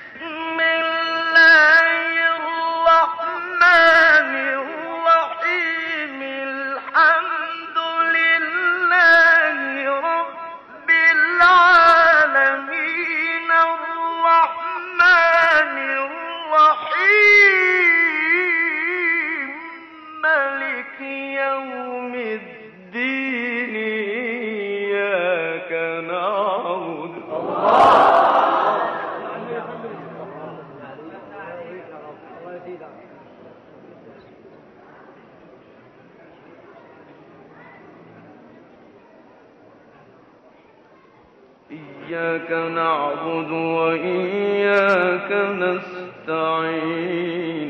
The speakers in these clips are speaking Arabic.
Christmas. إياك نعبد وإياك نستعين.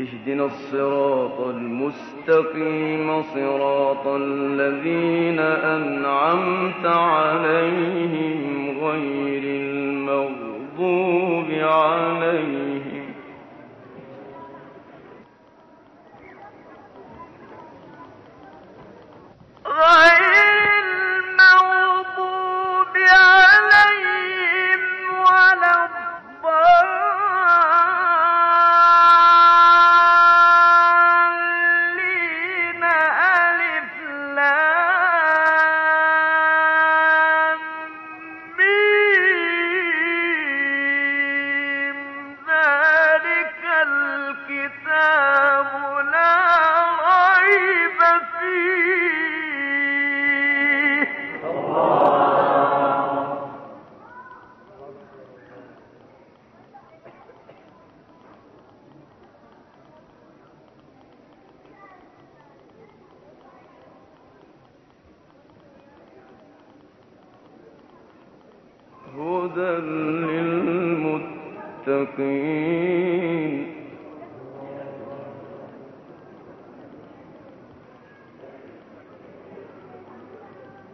اهدنا الصراط المستقيم صراط الذين أنعمت عليهم غير المغضوب عليهم.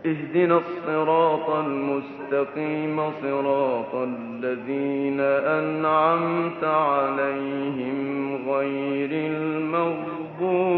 اهدنا الصراط المستقيم صراط الذين أنعمت عليهم غير المغضوب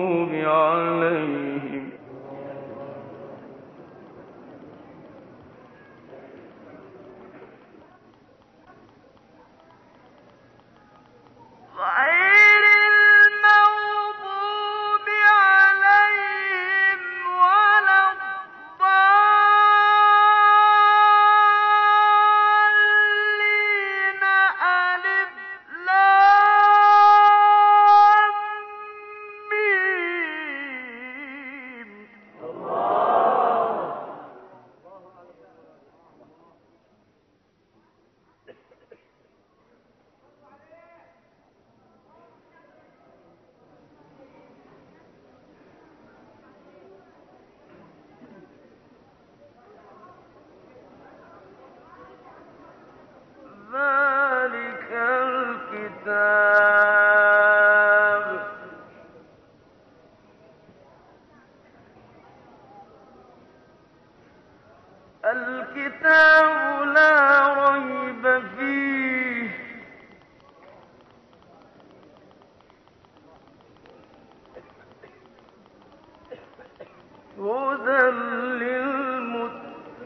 هدى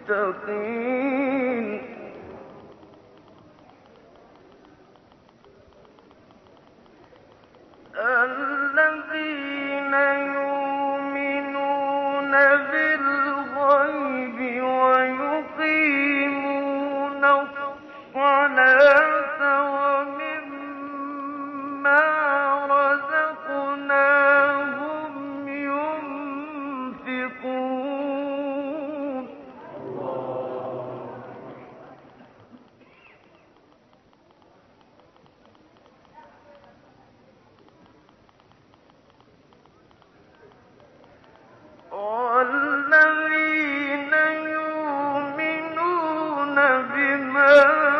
للمتقين. بما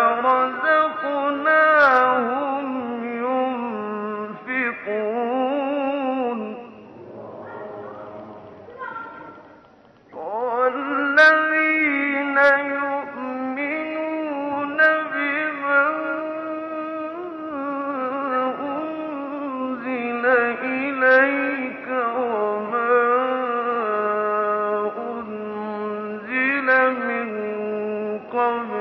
العظيم